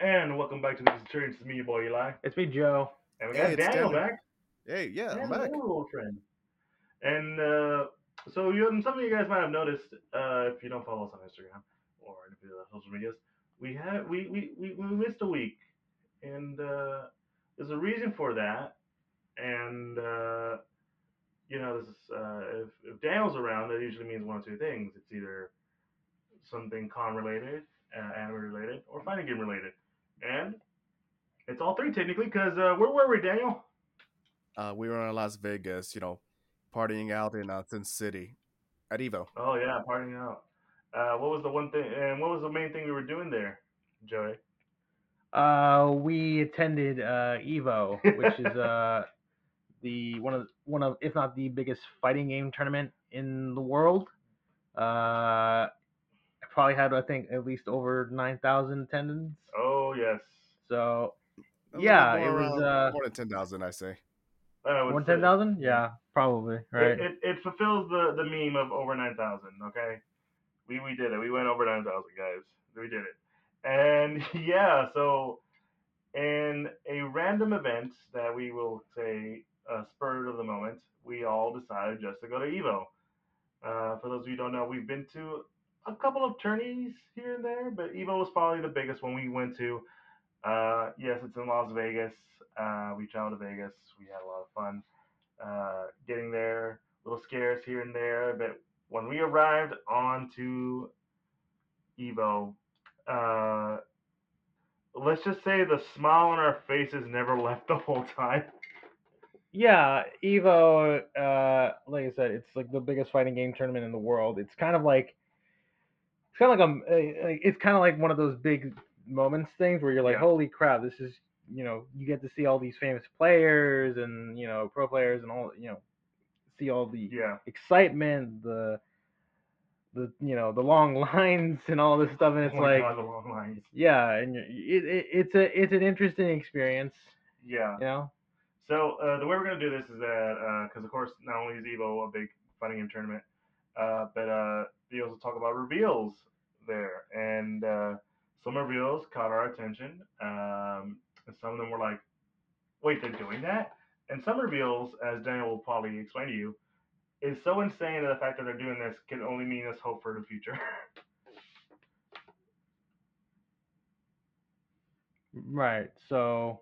And welcome back to the Experience. It's me, your boy Eli. It's me, Joe. And we got it's Daniel Daniel. back. Hey, yeah, I'm back. our old friend. And uh, so you, some of you guys might have noticed, uh, if you don't follow us on Instagram or any of the other social medias, we have we, we, we, we missed a week. And uh, there's a reason for that. And uh, you know, this is, uh, if, if Daniel's around, that usually means one of two things. It's either something con related, anime related, or fighting game related. And it's all three technically, because uh, where were we, Daniel? Uh, we were in Las Vegas, you know, partying out in uh, Sin City at Evo. Oh yeah, partying out. Uh, what was the one thing, and what was the main thing we were doing there, Joey? Uh, we attended uh, Evo, which is uh, the one of one of if not the biggest fighting game tournament in the world. Uh, it probably had I think at least over nine thousand attendance. Oh yes. So It Yeah, like it was, uh, more than ten thousand, I say. I would more say- ten thousand? Yeah, probably right. It, it, it fulfills the, the meme of over nine thousand. Okay, we we did it. We went over nine thousand, guys. We did it. And yeah, so in a random event that we will say uh, spurred of the moment, we all decided just to go to Evo. Uh, for those of you who don't know, we've been to a couple of tourneys here and there, but Evo was probably the biggest one we went to. Uh, yes, it's in Las Vegas. Uh, we traveled to Vegas. We had a lot of fun uh, getting there, little scares here and there. But when we arrived onto Evo, uh, let's just say the smile on our faces never left the whole time. Yeah, Evo, uh, like I said, it's like the biggest fighting game tournament in the world. It's kind of like, it's kind of like a, uh, it's kind of like one of those big moments things where you're like, Yeah. holy crap, this is, you know, you get to see all these famous players and you know pro players and all, you know, see all the Yeah, excitement, the, the you know the long lines and all this stuff, and it's Oh like, God, the long lines. yeah, and it, it, it's a it's an interesting experience, Yeah. you know. So uh, the way we're gonna do this is that because of course not only is Evo a big fighting game tournament, uh, but uh, also talk about reveals there, and uh, some reveals caught our attention. Um, and some of them were like, "Wait, they're doing that?" And some reveals, as Daniel will probably explain to you, is so insane that the fact that they're doing this can only mean us hope for the future. Right. So,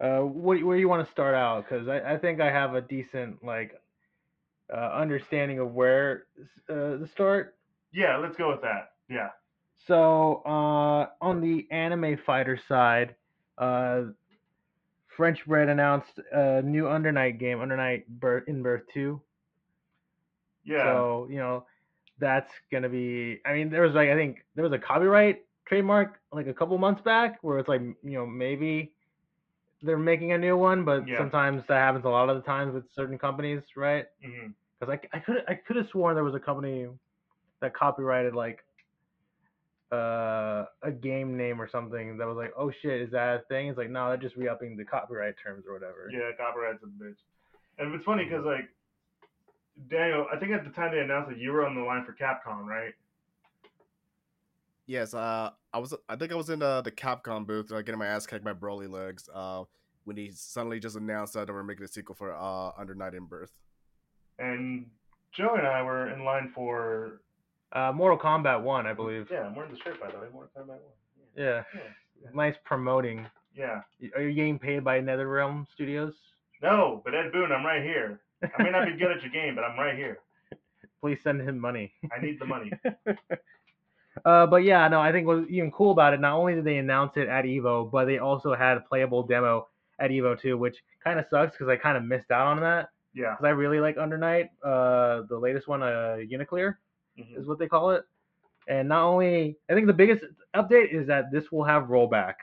uh, where you want to start out? Because I, I think I have a decent like uh, understanding of where uh, to start. yeah, let's go with that. Yeah. So, uh, on the anime fighter side, uh, French Bread announced a new Under Night game, Under Night Birth in Birth Two. Yeah. So you know, that's gonna be. I mean, there was like I think there was a copyright trademark like a couple months back where it's like you know maybe they're making a new one, but Yeah. sometimes that happens a lot of the times with certain companies, right? Because I I could I could have sworn there was a company that copyrighted like uh a game name or something that was like oh shit is that a thing it's like no they're just re-upping the copyright terms or whatever Yeah, copyright's a bitch. And it's funny because like Daniel, I think at the time they announced that you were on the line for Capcom, right? Yes, uh, I was. I think I was in uh, the Capcom booth, uh, getting my ass kicked by Brolylegs. Uh, when he suddenly just announced that they were making a sequel for uh, Under Night in Birth. And Joe and I were in line for uh mortal kombat 1 i believe yeah, I'm wearing the shirt by the way, Mortal Kombat One. yeah Yeah. nice promoting Yeah. Are you getting paid by NetherRealm Studios? No, but Ed Boon, I'm right here. I may not be good at your game, but I'm right here. Please send him money. I need the money. uh, but yeah, no, I think what's even cool about it, not only did they announce it at Evo, but they also had a playable demo at Evo too, which kind of sucks because I kind of missed out on that Yeah. because I really like Under Night, uh, the latest one, uh, Uniclear Mhm. is what they call it. And not only, I think the biggest update is that this will have rollback.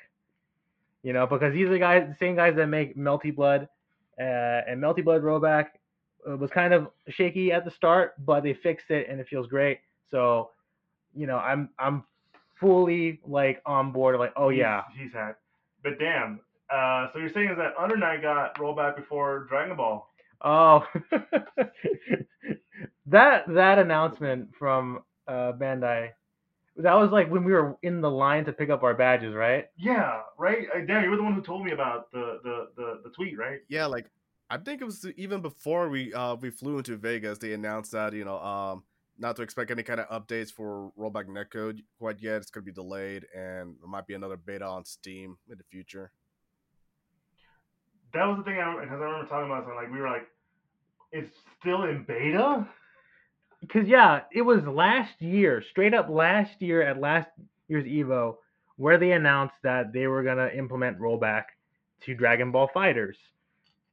You know, because these are the guys, the same guys that make Melty Blood, uh, and Melty Blood rollback uh, was kind of shaky at the start, but they fixed it and it feels great. So, you know, I'm I'm fully like on board. Like, oh yeah, He's had. But damn. Uh, so you're saying is that Under Night got rollback before Dragon Ball? Oh, that that announcement from uh, Bandai that was like when we were in the line to pick up our badges, right? Yeah, right. Uh, Dan, you were the one who told me about the the the, the tweet, right? Yeah, like I think it was even before we uh we flew into Vegas. They announced that you know um not to expect any kind of updates for rollback netcode quite yet. It's gonna be delayed, and there might be another beta on Steam in the future. That was the thing I because I remember talking about something like we were like, it's still in beta. Because yeah, it was last year, straight up last year at last year's Evo, where they announced that they were gonna implement rollback to Dragon Ball FighterZ.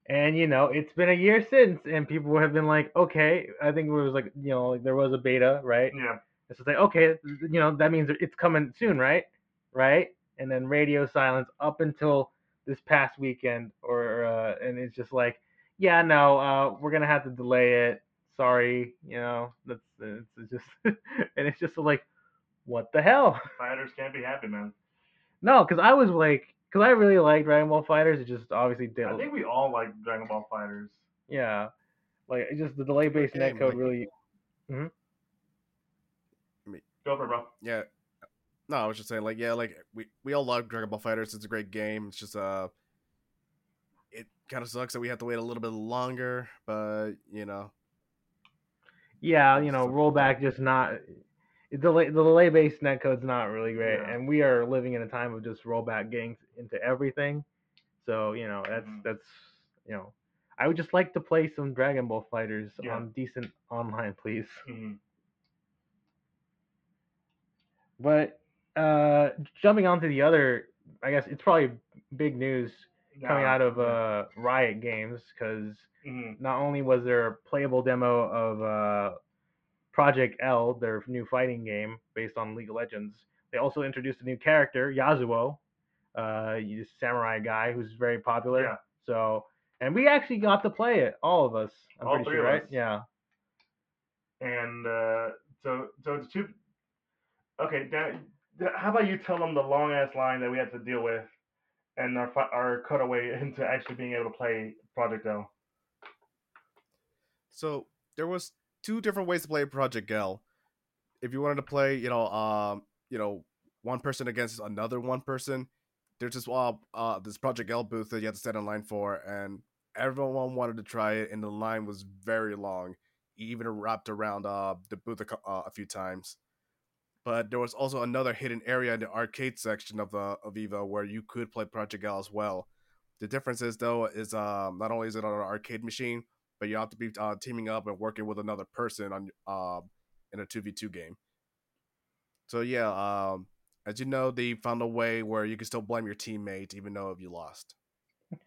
And you know, it's been a year since, and people have been like, okay, I think it was like, you know, like there was a beta, right? Yeah. It's like, okay, you know, that means it's coming soon, right? Right? And then radio silence up until this past weekend, or uh, and it's just like, yeah, no, uh, we're gonna have to delay it. Sorry, you know, that's it's just, and it's just like, what the hell? Fighters can't be happy, man. No, because I was like, because I really like Dragon Ball FighterZ. It just obviously did. I think we all like Dragon Ball FighterZ. Yeah, like it just the delay based game, netcode like- really. Go for it, bro. Yeah. No, I was just saying, like, yeah, like we we all love Dragon Ball FighterZ. It's a great game. It's just uh, it kind of sucks that we have to wait a little bit longer, but you know, Yeah, you know, So- rollback just not. The delay, the delay based netcode's not really great, Yeah. and we are living in a time of just rollback getting into everything. So you know, that's Mhm. that's you know, I would just like to play some Dragon Ball FighterZ Yeah. on decent online, please. Mhm. But uh jumping on to the other, I guess it's probably big news coming out of uh Riot Games because Mhm. not only was there a playable demo of uh, Project L, their new fighting game based on League of Legends, they also introduced a new character, Yasuo, uh, this samurai guy who's very popular. Yeah. So, and we actually got to play it, all of us. I'm All pretty three sure, of right? us. Yeah. And uh, so so it's two. Okay, Dan, th- how about you tell them the long ass line that we had to deal with, and our our cutaway into actually being able to play Project L. So there was two different ways to play Project L. If you wanted to play, you know, um, you know, one person against another one person, there's this uh, uh this Project L booth that you had to stand in line for, and everyone wanted to try it, and the line was very long, even wrapped around uh the booth a, uh, a few times. But there was also another hidden area in the arcade section of the of Evo where you could play Project L as well. The difference is though is um not only is it on an arcade machine, but you have to be uh, teaming up and working with another person on um in a 2v2 game. So yeah, um as you know, they found a way where you can still blame your teammate even though if you lost.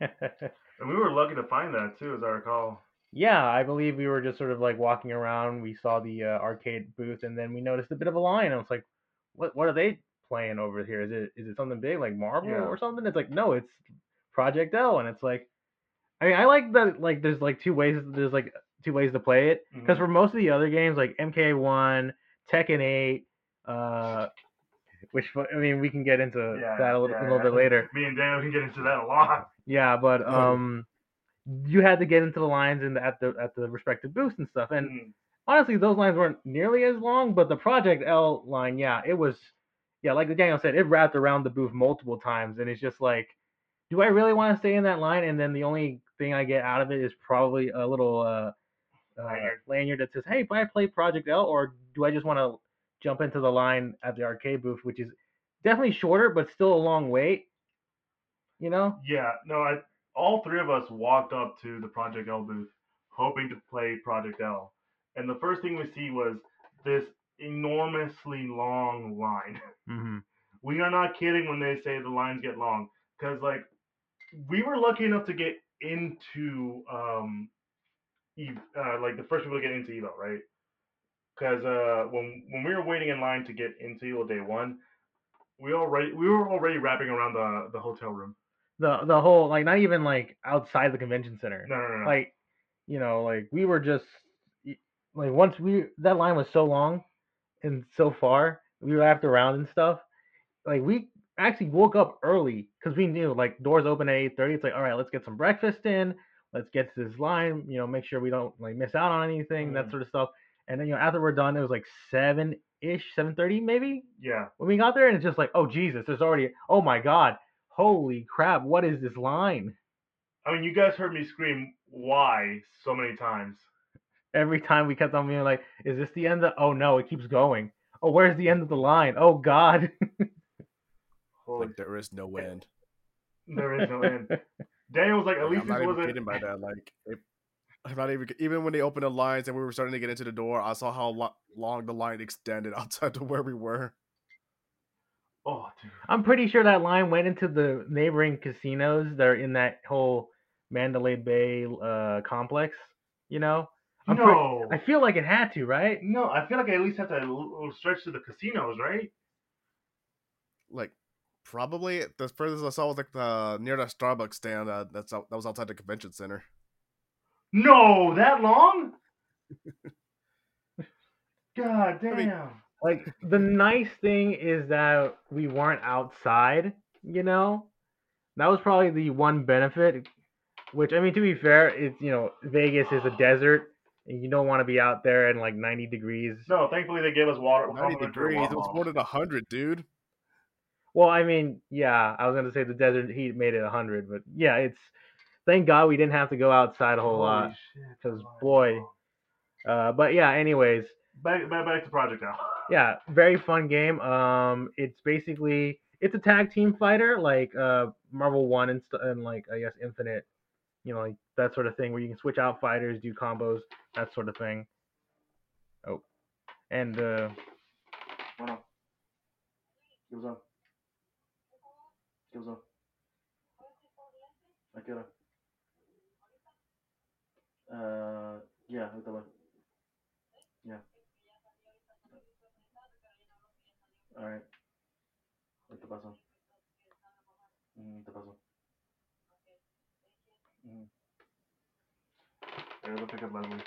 And we were lucky to find that too, as I recall. yeah, I believe we were just sort of like walking around. We saw the uh, arcade booth, and then we noticed a bit of a line. I was like, "What? What are they playing over here? Is it is it something big like Marvel Yeah. or something?" It's like, no, it's Project L, and it's like, I mean, I like that. Like, there's like two ways. There's like two ways to play it. Because Mhm. for most of the other games, like MK1, Tekken 8, uh, which I mean, we can get into Yeah, that a little, yeah, a little yeah. bit later. Me and Dan we can get into that a lot. Yeah, but um, you had to get into the lines in the, at the at the respective booths and stuff. And Mhm. honestly, those lines weren't nearly as long, but the Project L line, yeah, it was. Yeah, like Daniel said, it wrapped around the booth multiple times, and it's just like, do I really want to stay in that line? And then the only thing I get out of it is probably a little uh, uh Lanyard. that says, "Hey, I play Project L," or do I just want to jump into the line at the arcade booth, which is definitely shorter, but still a long wait. You know? Yeah, no, I all three of us walked up to the Project L booth hoping to play Project L. And the first thing we see was this enormously long line. Mm-hmm. We are not kidding when they say the lines get long cuz like we were lucky enough to get into um uh, like the first people to get into Evo, right? Cuz uh when when we were waiting in line to get into Evo day 1, we already we were already wrapping around the the hotel room. The the whole like not even like outside the convention center. No, no, no. no. Like, you know, like we were just like once we that line was so long and so far, we wrapped around and stuff. Like we actually woke up early because we knew like doors open at eight thirty. It's like all right, let's get some breakfast in. Let's get to this line. You know, make sure we don't like miss out on anything. That Mhm. sort of stuff. and then you know after we're done, it was like seven ish, seven thirty maybe Yeah. when we got there, and it's just like, oh Jesus, there's already, oh my God, holy crap, what is this line? I mean, you guys heard me scream "Why" so many times. Every time we kept on being like, is this the end? Of, oh no, it keeps going. Oh, where's the end of the line? Oh God. Like there is no end. There is no end. Daniel was like, at Like, least I'm this not even wasn't. kidding by that. Like, if, I'm not even even when they opened the lines and we were starting to get into the door, I saw how lo- long the line extended outside to where we were. Oh, dude. I'm pretty sure that line went into the neighboring casinos that are in that whole Mandalay Bay uh, complex. You know, I'm pre- I feel like it had to, right? No, I feel like I at least have to l- stretch to the casinos, right? Like, probably the furthest I saw was like the near the Starbucks stand. Uh, that's out, that was outside the convention center. No, that long? God damn. mean- Like the nice thing is that we weren't outside. You know, that was probably the one benefit. Which I mean, to be fair, it's you know Vegas is a desert, and you don't want to be out there in like 90 degrees. no, thankfully they gave us water. 90 degrees. It was more than hundred, dude. Well, I mean, yeah, I was gonna say the desert heat made it 100, but yeah, it's thank God we didn't have to go outside a whole Holy lot. shit, 'cause, that's a lot. boy. Uh, but yeah, anyways, Back, back, back to Project now. yeah, very fun game. Um, it's basically it's a tag team fighter like uh Marvel One and, st- and like I guess Infinite, you know, like that sort of thing where you can switch out fighters, do combos, that sort of thing. Oh, and uh, Bueno. ¿Qué pasó? ¿Qué pasó? ¿A qué hora? Uh, yeah, ahorita voy. Yeah. Alright. Ahorita paso. Mm, te paso. Mm. There's a pickup Leslie.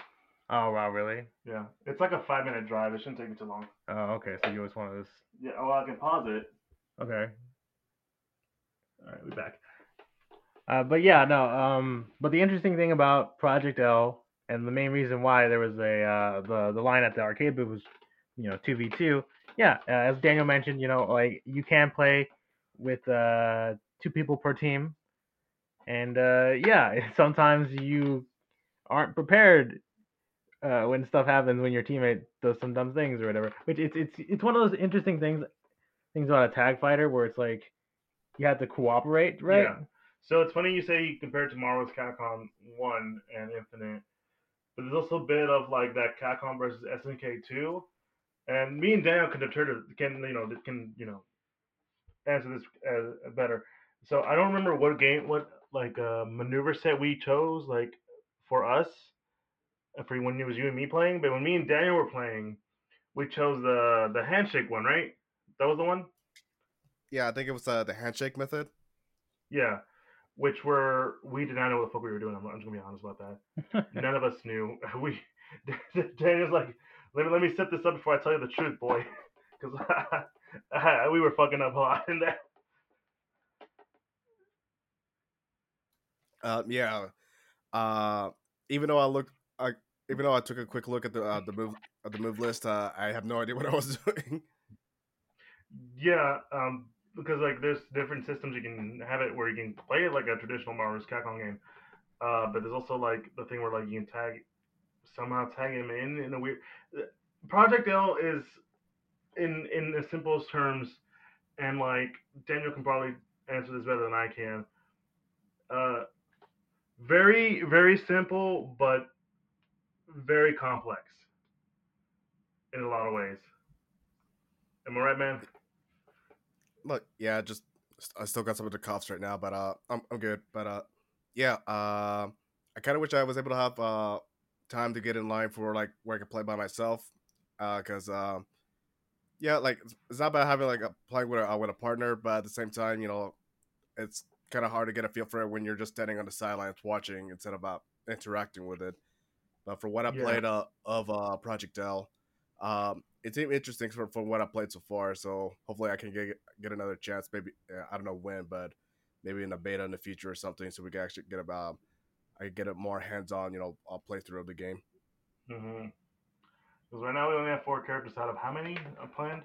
oh wow, really? Yeah. It's like a five minute drive. It shouldn't take me too long. Oh, okay, so you always one of those. Yeah, oh, I can pause it. Okay. Alright, we back. Uh, but yeah, no. Um, but the interesting thing about Project L, and the main reason why there was a uh, the the line at the arcade booth was, you know, two v two. Yeah, uh, as Daniel mentioned, you know, like you can play with uh, two people per team, and uh, yeah, sometimes you aren't prepared uh, when stuff happens when your teammate does some dumb things or whatever. Which it's it's it's one of those interesting things things about a tag fighter where it's like you have to cooperate, right? Yeah. So it's funny you say you compare to Marvel's Capcom 1 and Infinite, but there's also a bit of like that Capcom versus SNK 2. And me and Daniel can deter can you know can you know answer this uh, better. So I don't remember what game what like uh, maneuver set we chose like for us uh, for when it was you and me playing, but when me and Daniel were playing, we chose the the handshake one, right? That was the one. Yeah, I think it was uh, the handshake method. Yeah, which were we did not know what the fuck we were doing. I'm, I'm just gonna be honest about that. None of us knew. We Daniel's like, let me let me set this up before I tell you the truth, boy, because we were fucking up a lot in that. Uh, yeah. Uh, even though I looked, I even though I took a quick look at the uh, the move at the move list, uh, I have no idea what I was doing. Yeah, um, because like there's different systems you can have it where you can play it like a traditional Marvel's Capcom game, uh, but there's also like the thing where like you can tag somehow tag him in in a weird. Project L is in in the simplest terms, and like Daniel can probably answer this better than I can. Uh, very very simple, but very complex in a lot of ways. Am I right, man? Look, yeah, just I still got some of the coughs right now, but uh, I'm I'm good. But uh, yeah, uh, I kind of wish I was able to have uh time to get in line for like where I could play by myself, uh, cause um, yeah, like it's- it's not about having like a playing with a uh, with a partner, but at the same time, you know, it's kind of hard to get a feel for it when you're just standing on the sidelines watching instead of uh, interacting with it. But for what I Yeah. played uh, of uh, Project L, um, it seemed interesting from, from what I played so far. So hopefully I can get get another chance. Maybe uh, I don't know when, but maybe in a beta in the future or something, so we can actually get about I could get a more hands on, you know, uh, playthrough of the game. Mm-hmm. Because right now we only have four characters out of how many uh, planned?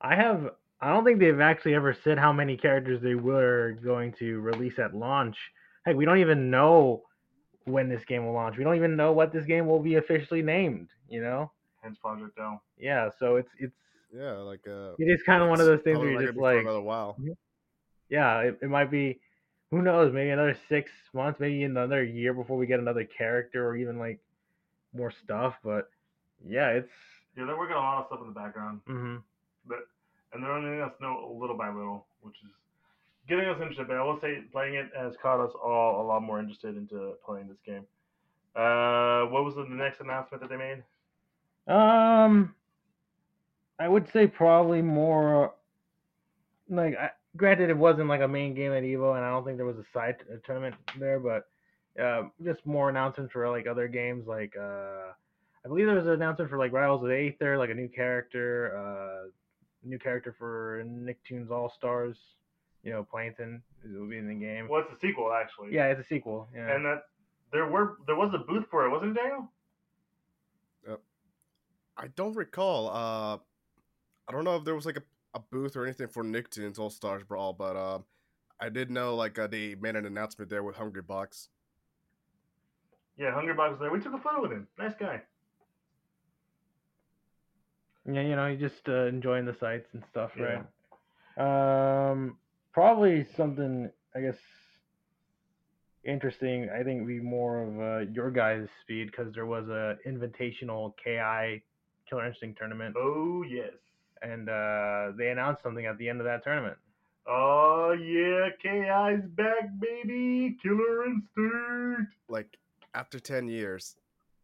I have. I don't think they've actually ever said how many characters they were going to release at launch. Heck, we don't even know when this game will launch. We don't even know what this game will be officially named. You know? Hence Project L. Yeah. So it's it's Yeah, like uh, it is kind of one of those things probably where you're just gonna for like, another while. yeah, it, it might be. Who knows? Maybe another six months, maybe another year before we get another character or even like more stuff. But yeah, it's. Yeah, they're working on a lot of stuff in the background, hmm but and they're letting us know a little by little, which is getting us interested. But I will say, playing it has caught us all a lot more interested into playing this game. Uh, what was the next announcement that they made? Um, I would say probably more. Like, I, granted, it wasn't like a main game at Evo, and I don't think there was a side tournament there, but uh, just more announcements for like other games. Like, uh, I believe there was an announcement for like Rivals of Aether, like a new character, uh, new character for Nicktoons All Stars. You know, Plankton will be in the game. Well, it's a sequel actually. Yeah, it's a sequel. Yeah. And that there were there was a booth for it, wasn't it, Daniel? I don't recall. Uh, I don't know if there was like a, a booth or anything for Nicktoons All Stars Brawl, but uh, I did know like uh, they made an announcement there with Hungrybox. Yeah, Hungrybox was there. We took a photo with him. Nice guy. Yeah, you know, you just uh, enjoying the sights and stuff, Yeah. right? Um, probably something I guess interesting. I think would be more of uh, your guys' speed because there was a invitational KI Killer Instinct tournament, Oh yes. and uh, they announced something at the end of that tournament. Oh yeah, KI's back, baby. Killer Instinct. Like after ten years,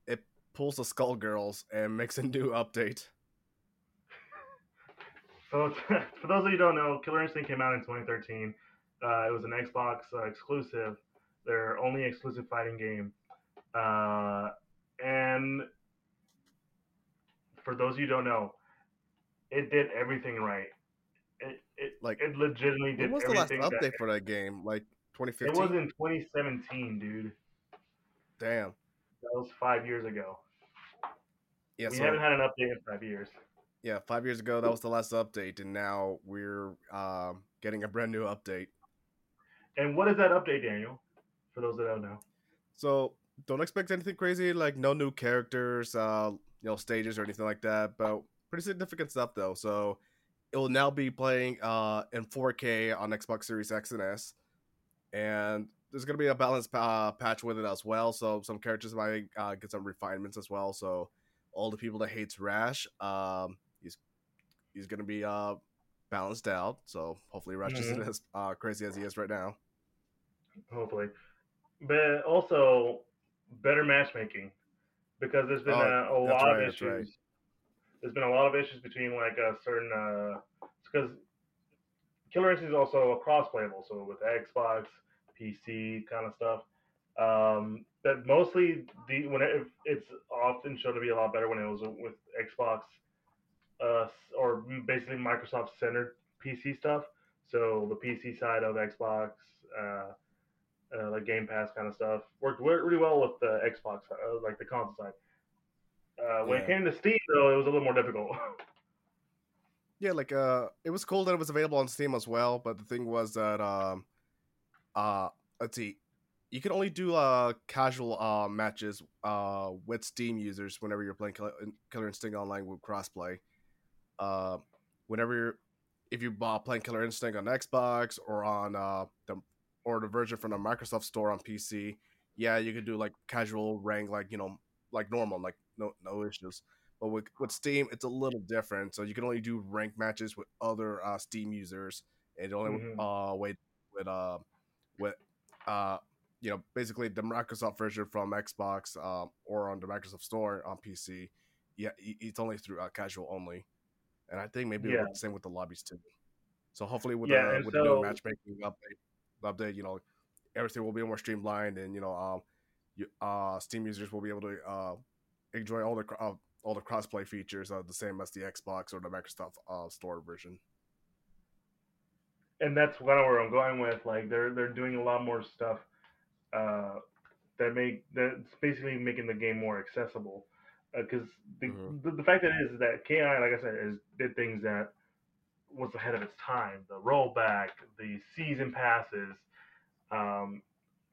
it pulls the Skullgirls and makes a new update. So for those of you who don't know, Killer Instinct came out in 2013. Uh, it was an Xbox uh, exclusive, their only exclusive fighting game. Uh, and for those of you who don't know, it did everything right. It it Like, it legitimately did When was the last update that, for that game? Like 2015. it was in 2017, dude. Damn. That was five years ago. Yeah. we so haven't had an update in five years. yeah, five years ago that was the last update, and now we're um, getting a brand new update. And what is that update, Daniel? For those that don't know. So don't expect anything crazy, like no new characters, uh, you know, stages or anything like that. But pretty significant stuff though. So it will now be playing uh in 4K on Xbox Series X and S, and there's gonna be a balance uh, patch with it as well. So some characters might uh, get some refinements as well. So all the people that hates Rash, um, he's he's gonna be uh balanced out. So hopefully Rash isn't Mhm. as uh, crazy as he is right now. hopefully. But also better matchmaking because there's been Oh, a, a lot right, of issues. right. There's been a lot of issues between like a certain uh because Killer Instinct is also a cross playable, so with Xbox, PC kind of stuff. Um, but mostly the when it, it's often shown to be a lot better when it was with Xbox, uh, or basically Microsoft centered PC stuff. So the PC side of Xbox, uh, uh, like Game Pass kind of stuff, worked re- really well with the Xbox, uh, like the console side. Uh, when it came to Steam, though, it was a little more difficult. Yeah, like uh it was cool that it was available on Steam as well, but the thing was that um uh let's see. You can only do uh casual uh matches uh with Steam users whenever you're playing Killer, Killer Instinct online with crossplay. Uh whenever you're if you uh, playing Killer Instinct on Xbox or on uh the or the version from the Microsoft store on PC, yeah, you could do like casual rank like, you know, like normal, like no no issues. But with, with Steam, it's a little different. So you can only do rank matches with other uh, Steam users, and the only Mhm. uh, way with uh with uh you know basically the Microsoft version from Xbox um, or on the Microsoft Store on PC. Yeah, it's only through uh, casual only, and I think maybe Yeah. the same with the lobbies too. So hopefully with Yeah, the and with the new matchmaking update, update, you know, everything will be more streamlined, and you know, um, you, uh, Steam users will be able to uh enjoy all the uh, all the crossplay features uh, the same as the Xbox or the Microsoft uh, Store version. and that's kind of where I'm going with. Like they're they're doing a lot more stuff uh, that make that's basically making the game more accessible. because the, Mhm. the the fact that it is that KI, like I said, is did things that was ahead of its time. The rollback, the season passes, um,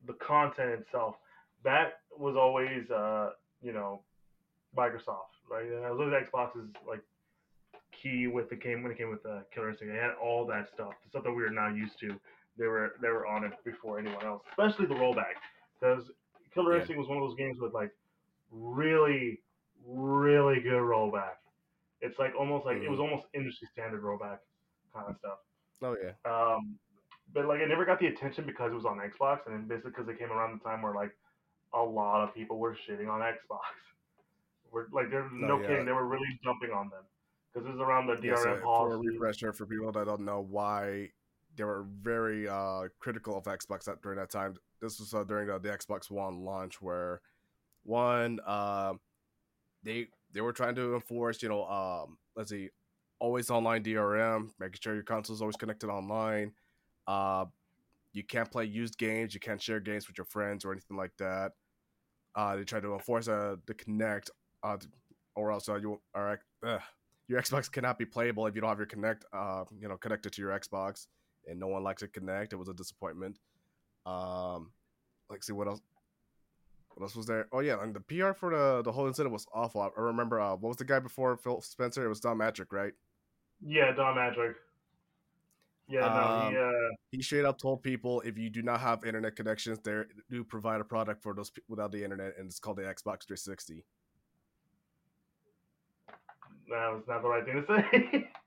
the content itself. That was always, uh, you know, Microsoft, right? And I was looking at Xbox's like key with the game when it came with the Killer Instinct. They had all that stuff, the stuff that we are now used to. They were they were on it before anyone else, especially the rollback, because Killer Yeah. Instinct was one of those games with like really, really good rollback. It's like almost like it was almost industry standard rollback kind of stuff. Oh yeah. Um, but like it never got the attention because it was on Xbox, and then basically because it came around the time where like a lot of people were shitting on Xbox. We're like, there's no Oh, yeah. kidding, they were really jumping on them because it was around the DRM Yeah, so for a refresher for people that don't know why they were very uh, critical of Xbox at, during that time. This was uh, during the, the Xbox One launch, where one uh, they they were trying to enforce, you know, um, let's see, always online DRM, making sure your console is always connected online. Uh, you can't play used games, you can't share games with your friends or anything like that. Uh, they tried to enforce uh, the Kinect, uh, or else uh, you are uh, your Xbox cannot be playable if you don't have your Kinect, uh, you know, connected to your Xbox, and no one likes to connect. It was a disappointment. Um, like, see what else. What else was there? Oh yeah, and the PR for the the whole incident was awful. I remember uh, what was the guy before Phil Spencer? It was Don Mattrick, right? Yeah, Don Magic. Yeah, no, he, Um, uh, He straight up told people if you do not have internet connections, they do provide a product for those people without the internet, and it's called the Xbox 360. that was not the right thing to say.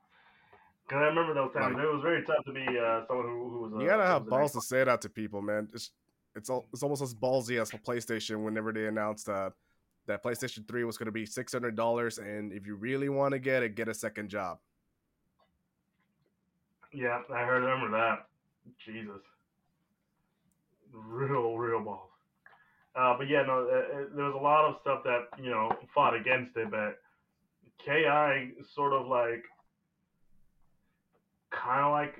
Because I remember those times. Like- it was very tough to be uh, someone who, who was. You uh, gotta have balls to say that to people, man. It's it's al- it's almost as ballsy as for PlayStation whenever they announced that that PlayStation 3 was going to be six hundred dollars, and if you really want to get it, get a second job. Yeah, I heard. Remember that. Jesus, real, real balls. Uh, but yeah, no, uh, uh, there was a lot of stuff that you know fought against it, but KI sort of like, kind of like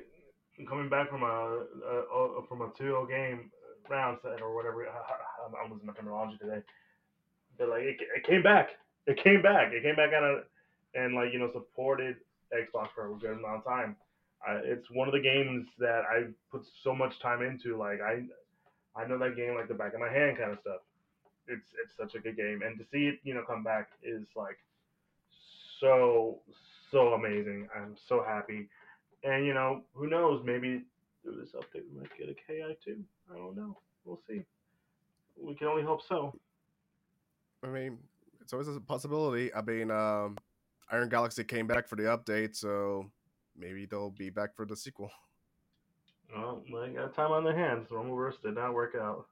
coming back from a, a, a from a 2-0 game or whatever. I- I'm losing my terminology today. But like it, it came back. It came back. It came back on a, and like you know supported Xbox for a good amount of time. I, it's one of the games that I put so much time into. Like I, I know that game like the back of my hand, kind of stuff. It's it's such a good game, and to see it, you know, come back is like so so amazing. I'm so happy, and you know, who knows? Maybe through this update we might get a KI too. I don't know. We'll see. We can only hope so. I mean, it's always a possibility. I mean, um, Iron Galaxy came back for the update, so maybe they'll be back for the sequel. Well, they got time on their hands. The Rumbleverse did not work out.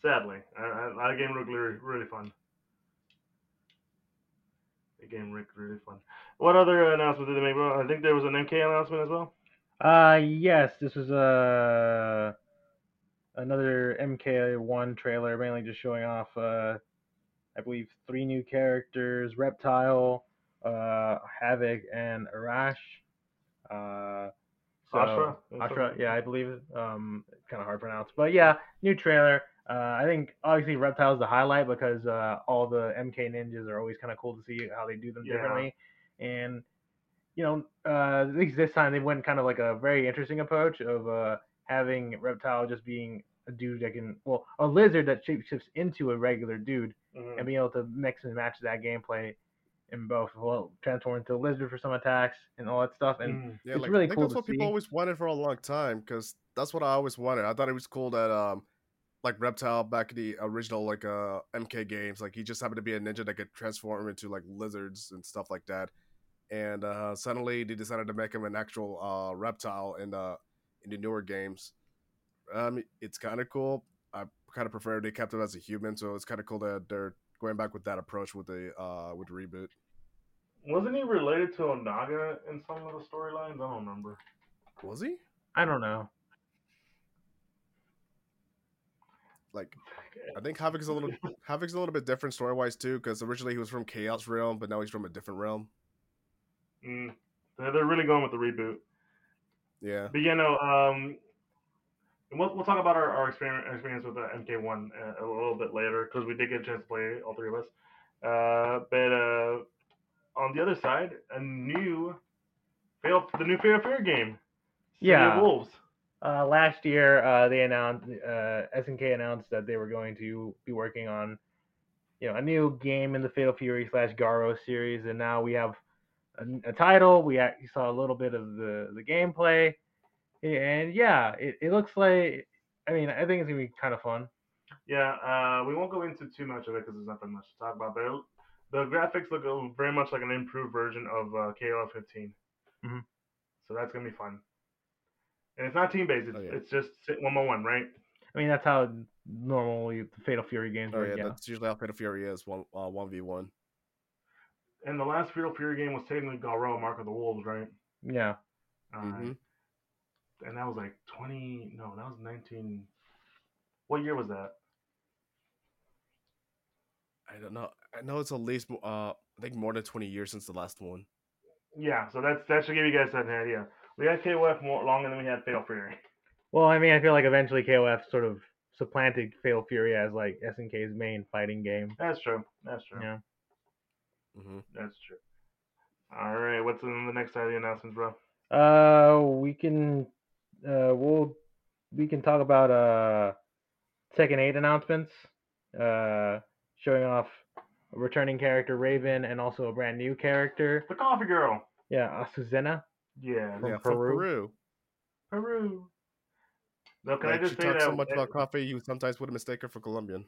Sadly, I, I, that game looked really, really fun. The game looked really fun. What other announcement did they make? Well, I think there was an MK announcement as well. Uh, yes, this was uh, another MK1 trailer, mainly just showing off, uh, I believe, three new characters Reptile, uh, Havoc, and Arash. Uh, so, Ashrah? Ashrah, yeah, I believe. Um, kind of hard to pronounce. But yeah, new trailer. Uh, I think obviously Reptile's the highlight because uh, all the MK ninjas are always kind of cool to see how they do them Yeah. differently. And you know, uh, at least this time they went kind of like a very interesting approach of uh, having Reptile just being a dude that can, well, a lizard that shapeshifts into a regular dude Mhm. and being able to mix and match that gameplay in both, well, transform into a lizard for some attacks and all that stuff. And Mhm. Yeah, It's like, really I think cool that's what people always wanted for a long time because that's what I always wanted. I thought it was cool that um, like Reptile back in the original like uh MK games, like he just happened to be a ninja that could transform into like lizards and stuff like that. And uh, suddenly they decided to make him an actual uh reptile in the in the newer games. Um, it's kind of cool. I kind of prefer they kept him as a human, so it's kind of cool that they're going back with that approach with the uh with the reboot. Wasn't he related to Onaga in some of the storylines? I don't remember. Was he? I don't know. Like I think Havoc's a little Havoc's a little bit different story wise too, because originally he was from Chaos Realm, but now he's from a different realm. Mm. They're they're really going with the reboot. Yeah. But you know, um, we'll, we'll talk about our, our experience, experience with the MK1 uh, a little bit later because we did get a chance to play all three of us. Uh, but uh, on the other side, a new Fatal, the new Fatal Fury game. City of Yeah. Wolves. Uh, last year, uh, they announced uh, SNK announced that they were going to be working on, you know, a new game in the Fatal Fury slash Garou series, and now we have a, a title. We actually saw a little bit of the the gameplay, and yeah, it, it looks like. I mean, I think it's gonna be kind of fun. Yeah, uh, we won't go into too much of it because there's nothing much to talk about. But it- the graphics look very much like an improved version of uh, KOF 15. Mhm. So that's gonna be fun. And it's not team based. It's, Oh, yeah. it's just one on one, right? I mean, that's how normally the Fatal Fury games Oh yeah, Yeah, that's usually how Fatal Fury is one uh, one v one. And the last Fatal Fury game was technically Garou, Mark of the Wolves, right? yeah. Uh, hmm And that was like 20. No, that was 19. What year was that? I don't know. I know it's at least uh I think more than twenty years since the last one. Yeah, so that's that should give you guys an idea. We had KOF more longer than we had Fatal Fury. Well, I mean, I feel like eventually KOF sort of supplanted Fatal Fury as like SNK's main fighting game. That's true. That's true. Yeah. Hmm That's true. All right, what's in the next side of the announcements, bro? Uh, we can, uh, we'll, we can talk about uh, Tekken 8 announcements. Uh, showing off a returning character Raven and also a brand new character. The Coffee Girl. Yeah, Azucena. Yeah, From yeah, from Peru? Peru. Peru. No, can Like, I just she say talks that? so much about coffee, you sometimes would mistake her for Colombian.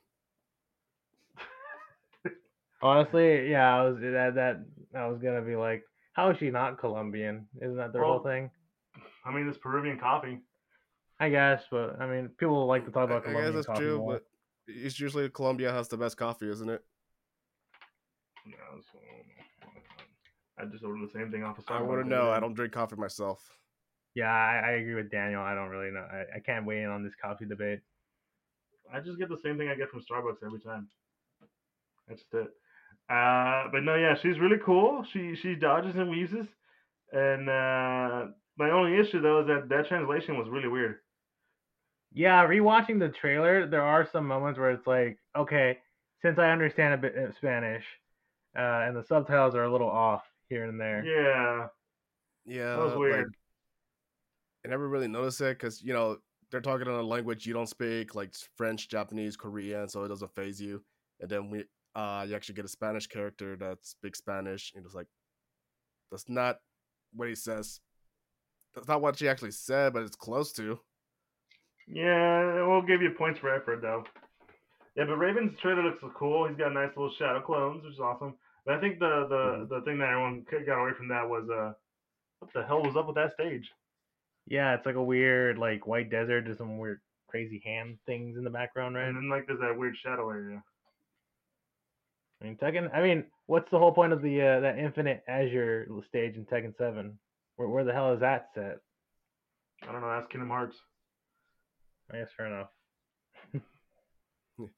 Honestly, yeah, I was that that I was gonna be like, how is she not Colombian? Isn't that their whole thing? I mean, it's Peruvian coffee. I guess, but I mean, people like to talk about I, I Colombian guess that's coffee true, more. but it's usually Colombia has the best coffee, isn't it? Yeah, so, I just ordered the same thing off of I Starbucks. wouldn't the know. I don't drink coffee myself. Yeah, I, I agree with Daniel. I don't really know. I, I can't weigh in on this coffee debate. I just get the same thing I get from Starbucks every time. That's it. Uh, but no, yeah, she's really cool. She she dodges and weaves, and uh, my only issue though is that that translation was really weird. Yeah, rewatching the trailer, there are some moments where it's like, okay, since I understand a bit of Spanish, uh, and the subtitles are a little off here and there. Yeah, Yeah, that was like, weird. I never really noticed it because you know they're talking in a language you don't speak, like French, Japanese, Korean, so it doesn't faze you. And then we, uh, you actually get a Spanish character that speaks Spanish, and it's like, that's not what he says. That's not what she actually said, but it's close to. Yeah, we'll give you points for effort though. Yeah, but Raven's trailer looks cool. He's got nice little shadow clones, which is awesome. But I think the the, Mhm. the thing that everyone c- got away from that was uh, what the hell was up with that stage? Yeah, it's like a weird, like white desert. There's some weird, crazy hand things in the background, right? And then like there's that weird shadow area. I mean, Tekken. I mean, what's the whole point of the uh, that Infinite Azure stage in Tekken Seven? Where where the hell is that set? I don't know. Ask Kingdom Hearts. I guess fair enough.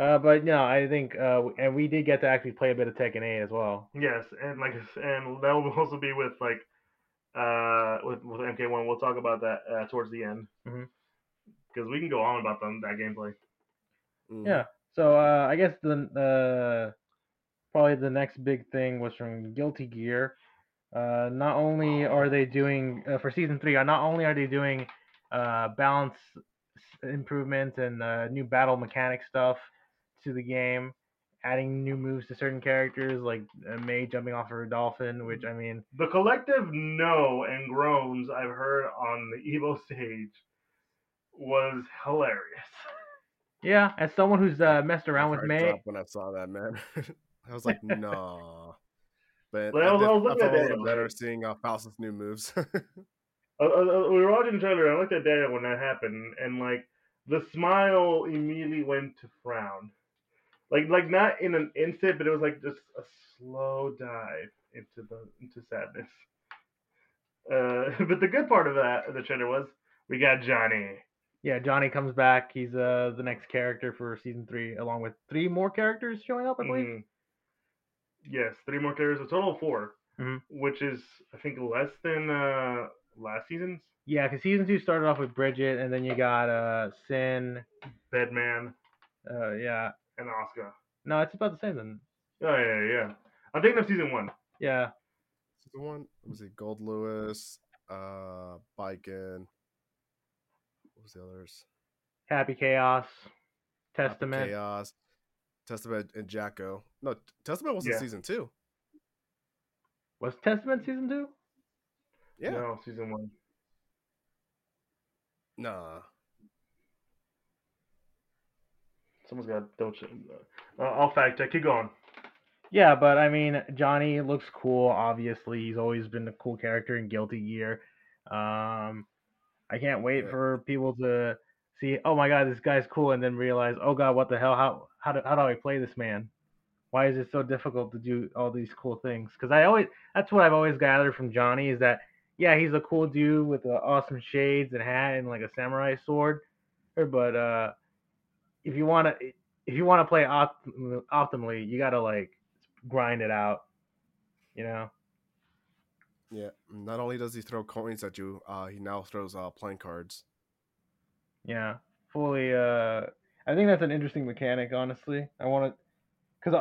Uh, but no, I think, uh, and we did get to actually play a bit of Tekken 8 as well. Yes, and like and that will also be with like uh with with MK1. We'll talk about that uh, towards the end Mm-hmm. because we can go on about them that gameplay. Mm. Yeah. So uh, I guess the uh, probably the next big thing was from Guilty Gear. Uh, not only are they doing uh, for season three, uh, not only are they doing uh, balance s- improvements and uh, new battle mechanic stuff to the game, adding new moves to certain characters like uh, May jumping off of a dolphin, which I mean, The collective no and groans I've heard on the Evo stage was hilarious. yeah, as someone who's uh, messed around My with May, dropped when I saw that man. I was like, no. But Well, I I, was- did, I was I looking felt at a that, little like- better seeing uh, Faust's new moves. Uh, uh, uh, we were watching the trailer. I looked at Daniel when that happened, and like the smile immediately went to frown. Like, like not in an instant, but it was like just a slow dive into the into sadness. Uh, but the good part of that of the trailer was we got Johnny. yeah, Johnny comes back. He's uh, the next character for season three, along with three more characters showing up, I believe. Mhm. Yes, three more characters, a total of 4 Mhm. which is I think less than uh, last season's. Yeah, because season two started off with Bridget, and then you got uh Sin. Bedman Uh, yeah, and Oscar. no, it's about the same then. Oh yeah, yeah. yeah. I'm thinking of season one. Yeah. Season one was it Goldlewis, uh, Baiken. What was the others? Happy Chaos. Happy Testament. Chaos, Testament, and Jack-O. No, Testament was in season two. Was Testament season two? Yeah. No, season one. Nah. Someone's got to double check. Uh, I'll fact check. Keep going. Yeah, but I mean, Johnny looks cool. Obviously, he's always been a cool character in Guilty Gear. Um, I can't wait Yeah. for people to see. Oh my God, this guy's cool, and then realize, oh God, what the hell? How how do, how do I play this man? Why is it so difficult to do all these cool things? Because I always that's what I've always gathered from Johnny is that yeah, he's a cool dude with uh, awesome shades and hat and like a samurai sword, but uh, if you want to if you want to play opt- optimally, you gotta like grind it out. You know? Yeah. Not only does he throw coins at you, uh, he now throws uh playing cards. Yeah. Fully. Uh, I think that's an interesting mechanic. Honestly, I want to, because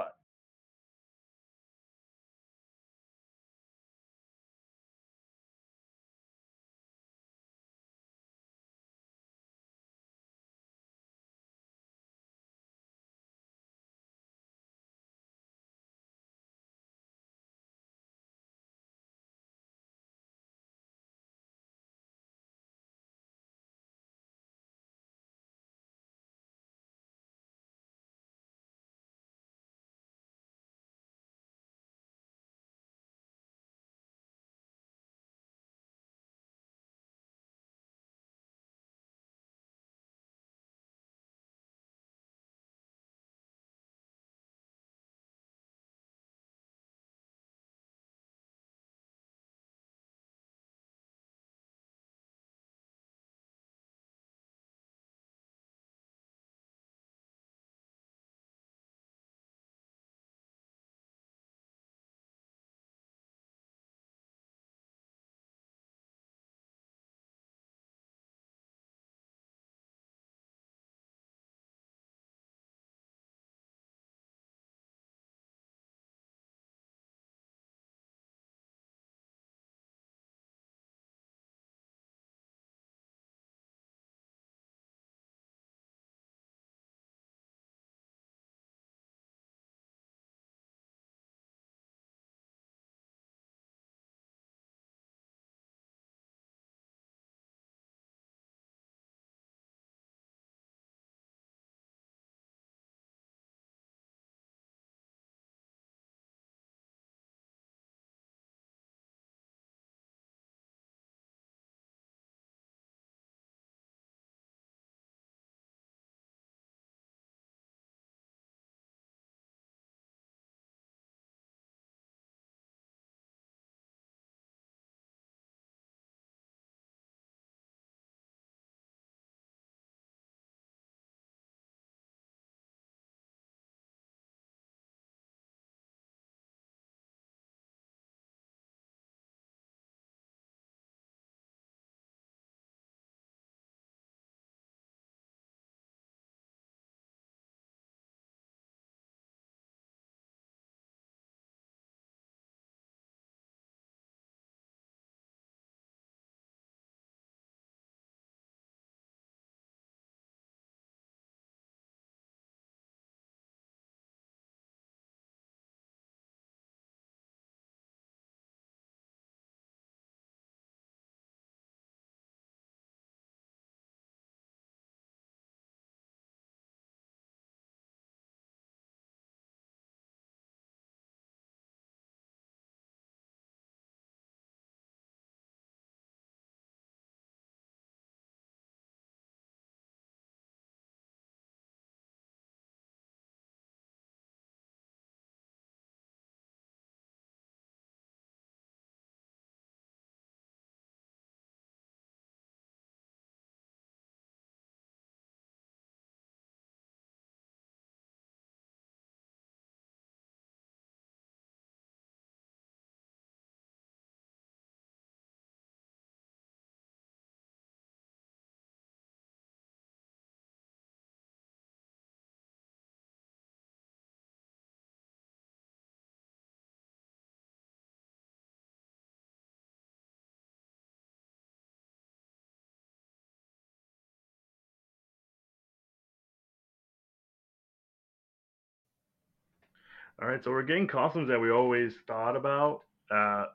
All right, so we're getting costumes that we always thought about. Uh,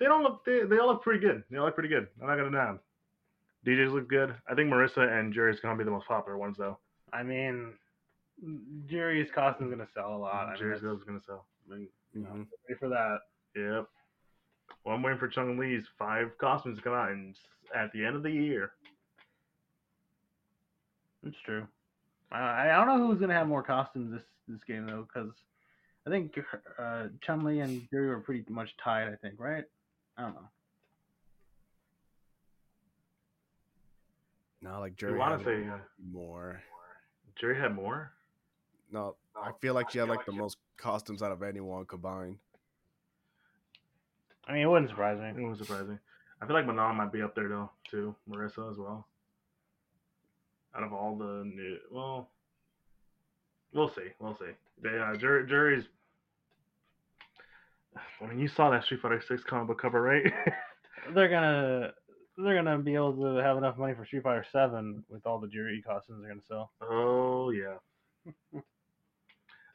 they don't look. They, they all look pretty good. They all look pretty good. I'm not gonna deny. 'em. DJs look good. I think Marisa and Juri's gonna be the most popular ones though. I mean, Juri's costume's gonna sell a lot. I Juri's that's- is gonna sell. I mean, you know, Mhm. ready for that. Yep. Well, I'm waiting for Chun Li's five costumes to come out in, at the end of the year. It's true. I I don't know who's gonna have more costumes this this game though, because I think uh, Chun Li and Juri were pretty much tied. I think, right? I don't know. No, like I Juri. want had to say uh, more. Juri had more. No, I feel like she had like the most costumes out of anyone combined. I mean, it wouldn't surprise me. It was surprising. I feel like Manon might be up there though too. Marisa as well. Out of all the new, well, we'll see. We'll see. Yeah, Juri, Juri's. I mean, you saw that Street Fighter Six comic book cover, right? They're gonna they're gonna be able to have enough money for Street Fighter Seven with all the Juri costumes they're gonna sell. Oh yeah.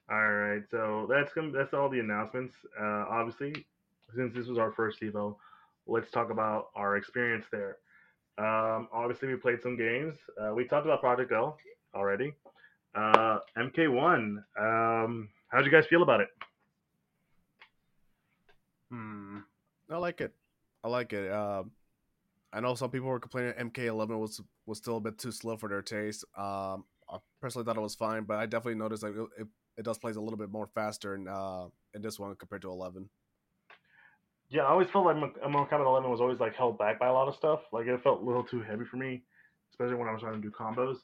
all right, so that's gonna that's all the announcements. Uh, obviously, since this was our first Evo, let's talk about our experience there. Um, obviously, we played some games. Uh, we talked about Project L already. Uh, MK1. Um, how'd you guys feel about it? Hmm. I like it. I like it. Um, I know some people were complaining MK11 was was still a bit too slow for their taste. Um, I personally thought it was fine, but I definitely noticed like it, it, it does plays a little bit more faster in uh in this one compared to 11. Yeah, I always felt like Mortal Kombat 11 was always like held back by a lot of stuff. Like it felt a little too heavy for me, especially when I was trying to do combos.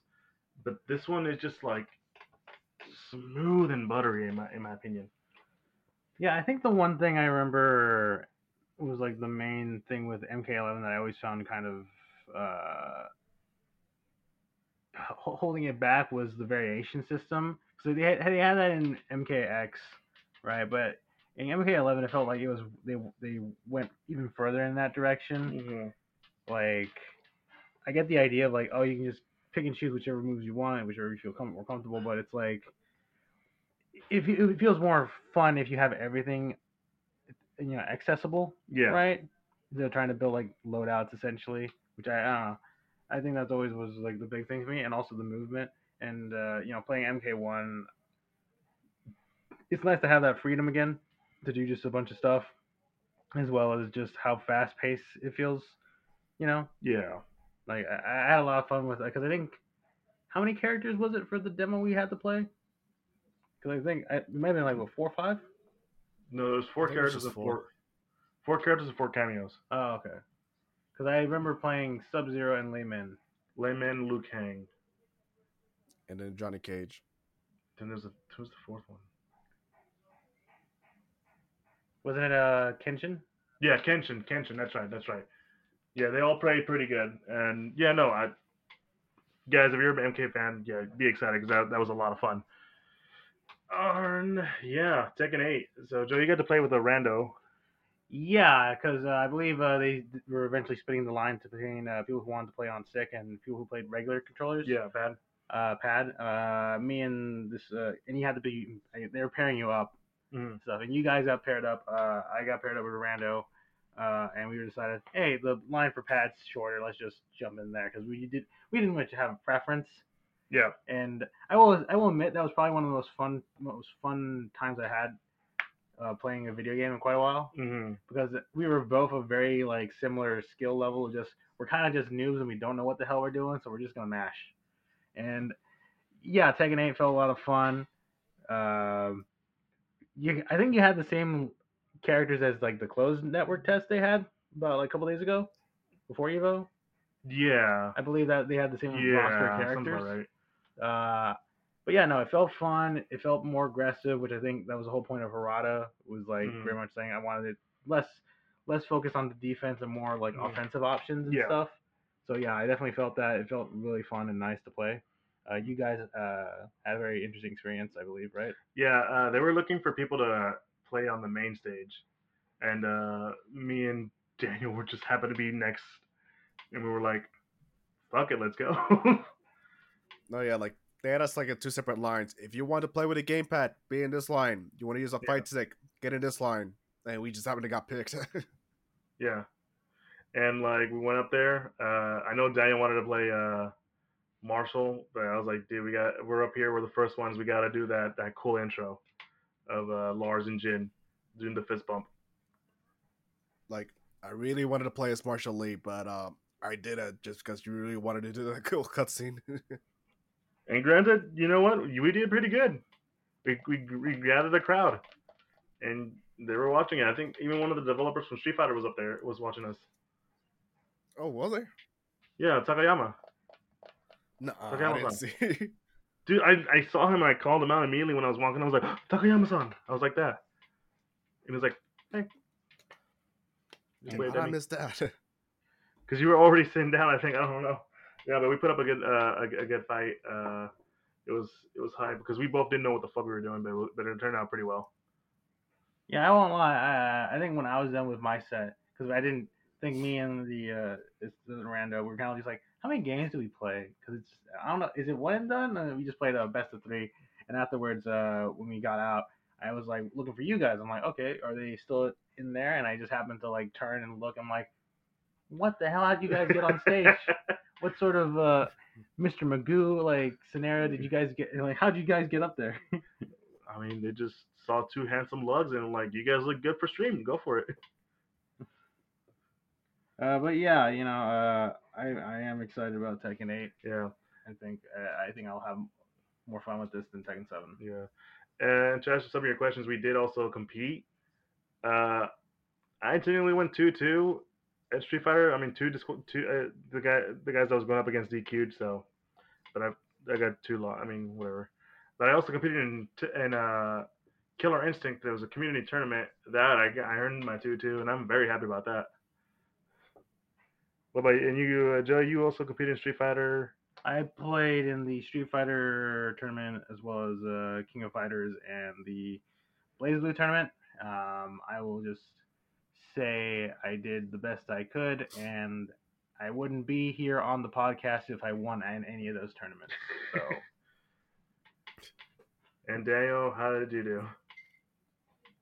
But this one is just like smooth and buttery in my in my opinion. Yeah, I think the one thing I remember was like the main thing with MK11 that I always found kind of uh, holding it back was the variation system. So they had, they had that in MKX, right? But in MK11, it felt like it was they they went even further in that direction. Like, I get the idea of like, oh, you can just pick and choose whichever moves you want, whichever you feel com- more comfortable. But it's like, if you, it feels more fun if you have everything, you know, accessible, Yeah. right? They're trying to build like loadouts essentially, which I, I don't know. I think that's always was like the big thing for me, and also the movement. And uh, you know, playing MK1, it's nice to have that freedom again to do just a bunch of stuff, as well as just how fast paced it feels. You know, Yeah. like I, I had a lot of fun with it because I think how many characters was it for the demo we had to play? Because I think I, it might have been like what four or five. No, there's four I think it was characters just and four. four. Four characters and four cameos. Oh, okay. Because I remember playing Sub Zero and Layman. Layman, Liu Kang. And then Johnny Cage. Then there's a who's the fourth one? Wasn't it uh Kenshin? Yeah, Kenshin. Kenshin. That's right. That's right. Yeah, they all play pretty good. And yeah, no, I guys, if you're an MK fan, yeah, be excited because that, that was a lot of fun. Um, yeah, Tekken 8. So Joe, you got to play with a rando. Yeah, because uh, I believe uh, they were eventually splitting the line between uh, people who wanted to play on stick and people who played regular controllers. Yeah, bad. Uh, pad. Uh, me and this, uh, and you had to be. They were pairing you up Mhm. and stuff, and you guys got paired up. Uh, I got paired up with a Rando, uh, and we were decided, hey, the line for pads shorter. Let's just jump in there because we did. We didn't much have a preference. Yeah. and I will I will admit that was probably one of the most fun most fun times I had uh, playing a video game in quite a while hmm because we were both a very like similar skill level. Just we're kind of just noobs and we don't know what the hell we're doing, so we're just gonna mash. And yeah, Tekken 8 felt a lot of fun. Um, you, I think you had the same characters as like the closed network test they had about like a couple days ago before Evo. Yeah. I believe that they had the same roster Yeah. of Sounds characters. right. Uh, but yeah, no, it felt fun. It felt more aggressive, which I think that was the whole point of Harada was like Mhm. very much saying I wanted it less less focus on the defense and more like Mhm. offensive options and Yeah. stuff. So yeah, I definitely felt that. It felt really fun and nice to play. Uh, you guys uh, had a very interesting experience, I believe, right? Yeah, uh, they were looking for people to play on the main stage, and uh, me and Daniel were just happened to be next, and we were like, "Fuck it, let's go." No, yeah, like they had us like in two separate lines. If you want to play with a gamepad, be in this line. You want to use a Yeah. fight stick, get in this line. And we just happened to got picked. Yeah. And like we went up there. Uh, I know Daniel wanted to play uh, Marshall, but I was like, dude, we got we're up here. We're the first ones. We got to do that that cool intro of uh, Lars and Jin doing the fist bump. like I really wanted to play as Marshall Lee, but um, I did it just because you really wanted to do that cool cutscene. And granted, you know what? We did pretty good. We, we, we gathered a crowd, and they were watching it. I think even one of the developers from Street Fighter was up there, was watching us. oh, was there? Yeah, Takayama. No, I didn't see. Dude, I, I saw him and I called him out immediately when I was walking. I was like, Takayama-san. I was like that. And he was like, hey. Just waved I missed that. Because you were already sitting down, I think. I don't know. Yeah, but we put up a good uh, a, a good fight. Uh, it was it was high because we both didn't know what the fuck we were doing, but it, but it turned out pretty well. Yeah, I won't lie. I, I think when I was done with my set, because I didn't think me and the uh, the rando were kind of just like, how many games do we play? Because it's I don't know, is it one and done? And we just played a best of three, and afterwards, uh, when we got out, I was like looking for you guys. I'm like, okay, are they still in there? And I just happened to like turn and look. I'm like, what the hell? How'd you guys get on stage? what sort of uh, Mr. Magoo like scenario did you guys get? Like, how'd you guys get up there? I mean, they just saw two handsome lugs and like, you guys look good for stream. Go for it. Uh, but yeah, you know, uh, I I am excited about Tekken 8. Yeah, I think uh, I think I'll have more fun with this than Tekken 7. yeah. And to answer some of your questions, we did also compete. Uh, I genuinely went two two at Street Fighter. I mean, two two uh, the guy the guys I was going up against DQ'd. So, but I I got two long. I mean, whatever. But I also competed in in uh, Killer Instinct. There was a community tournament that I I earned my two two, and I'm very happy about that. What about you? And you, uh, Joe? You also competed in Street Fighter. I played in the Street Fighter tournament as well as uh, King of Fighters and the BlazBlue tournament. Um, I will just say I did the best I could, and I wouldn't be here on the podcast if I won in any of those tournaments. So And Daniel, how did you do?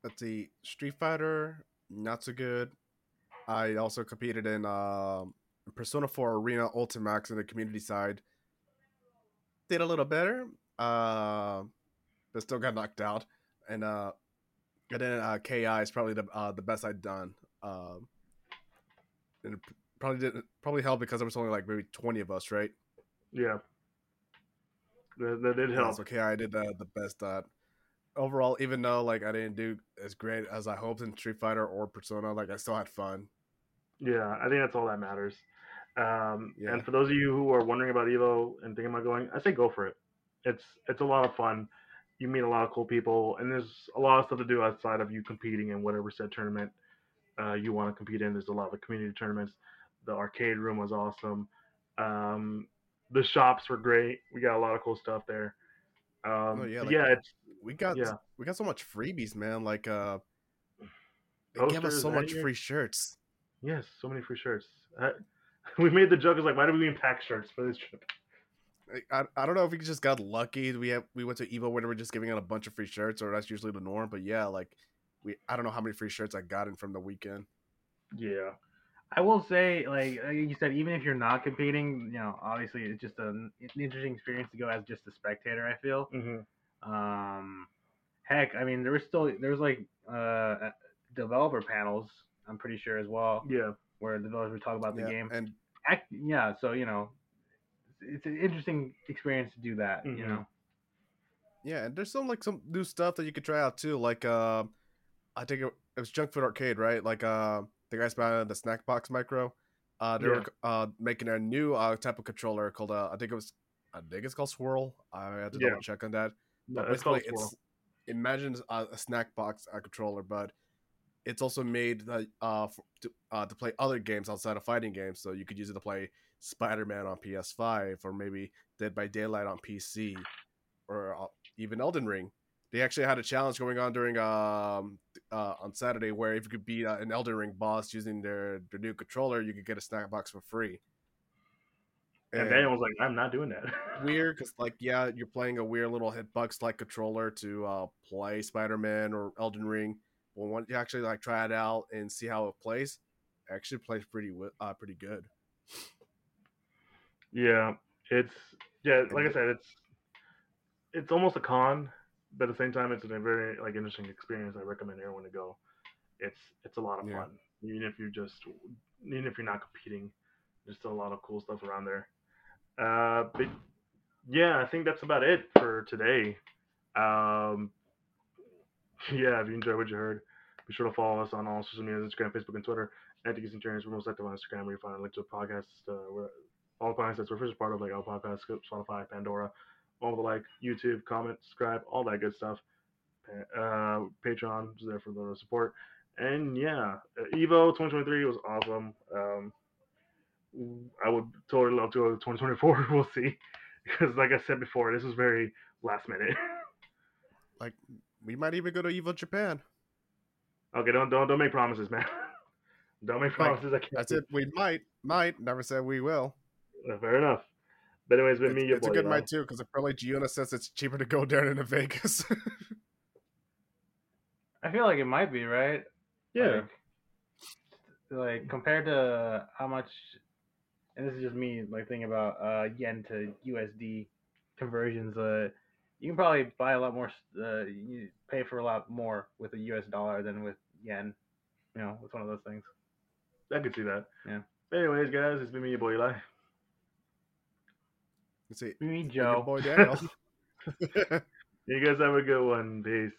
Let's see, Street Fighter, not so good. I also competed in um, Persona 4 Arena Ultimax in the community side. Did a little better, uh, but still got knocked out. And uh, and then uh, KI is probably the uh, the best I'd done. Um, and it probably didn't probably help because there was only like maybe twenty of us, right? Yeah, that, that did Yeah, help. so okay, I did the the best at. Overall, even though like I didn't do as great as I hoped in Street Fighter or Persona, like I still had fun. Yeah, I think that's all that matters. Um, Yeah. And for those of you who are wondering about Evo and thinking about going, I say go for it. It's it's a lot of fun. You meet a lot of cool people, and there's a lot of stuff to do outside of you competing in whatever said tournament uh, you want to compete in. There's a lot of community tournaments. The arcade room was awesome. Um, the shops were great. We got a lot of cool stuff there. Um, Oh, yeah, like- yeah, it's We got Yeah. we got so much freebies, man. Like uh, they gave us so much free shirts. yes, so many free shirts. I, we made the joke is like, why did we even pack shirts for this trip? I, I don't know if we just got lucky. We have we went to Evo where they were just giving out a bunch of free shirts, or that's usually the norm. But yeah, like we I don't know how many free shirts I got in from the weekend. Yeah. I will say, like, like you said, even if you're not competing, you know, obviously it's just an, an interesting experience to go as just a spectator. I feel. Mm-hmm. Um, heck, I mean, there was still there was like uh developer panels. I'm pretty sure as well, Yeah. where developers talk about the Yeah, game. and Act, yeah, so you know, it's an interesting experience to do that. You Mhm. know, yeah, and there's some like some new stuff that you could try out too. Like uh, I think it, it was Junk Food Arcade, right? Like uh, the guys behind the Snack Box Micro. Uh, they Yeah. were uh making a new uh type of controller called uh, I think it was I think it's called Swirl. I had to Yeah. double check on that. No, But it's called basically, Swirl. it's imagine a, a snack box a controller, but it's also made that, uh, for, to, uh to play other games outside of fighting games. So you could use it to play Spider Man on PS5 or maybe Dead by Daylight on PC or uh, even Elden Ring. They actually had a challenge going on during um uh, on Saturday where if you could beat uh, an Elden Ring boss using their their new controller, you could get a snack box for free. And, And Daniel was like, I'm not doing that. weird because like yeah, you're playing a weird little hitbox like controller to uh, play Spider Man or Elden Ring. But when you actually like try it out and see how it plays, it actually plays pretty uh, pretty good. Yeah, it's yeah, like I said, it's it's almost a con, but at the same time, it's a very like interesting experience. I recommend everyone to go. It's it's a lot of Yeah. fun, even if you're just even if you're not competing. There's still a lot of cool stuff around there. Uh, but yeah, I think that's about it for today. Um, yeah, if you enjoyed what you heard, be sure to follow us on all social media: Instagram, Facebook, and Twitter. At the Geeks and Journeys, we're most active on Instagram, where you find a link to a podcast. Uh, where all the podcasts we're first part of, like Apple Podcasts, Spotify, Pandora, all the like, YouTube, comment, subscribe, all that good stuff. Uh, Patreon is there for the support. And yeah, uh, Evo 2023 was awesome. Um, I would totally love to go to 2024. We'll see. Because, like I said before, this was very last minute. Like we might even go to Evo Japan. okay, don't don't don't make promises, man. don't make Like, promises. I can't. That's it. We might, might. Never said we will. Fair enough. But anyways, with It's, me, your it's a boy, good Eli. might too because apparently Giona says it's cheaper to go down than to Vegas. I feel like it might be right. Yeah. Like, like compared to how much, and this is just me like thinking about uh, yen to USD conversions. Uh, you can probably buy a lot more. Uh, you pay for a lot more with a US dollar than with yen. You know, it's one of those things. I could see that. Yeah. Anyways, guys, it's been me, your boy Eli. Me, Joe. boy Daniel. You guys have a good one. Peace.